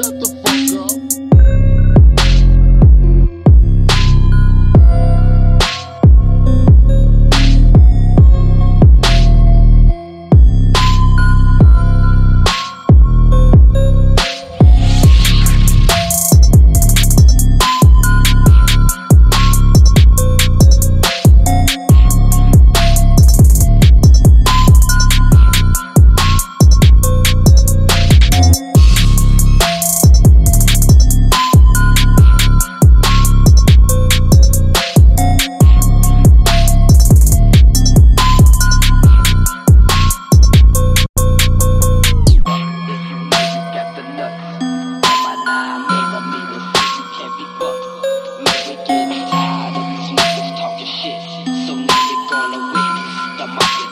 shut the the market.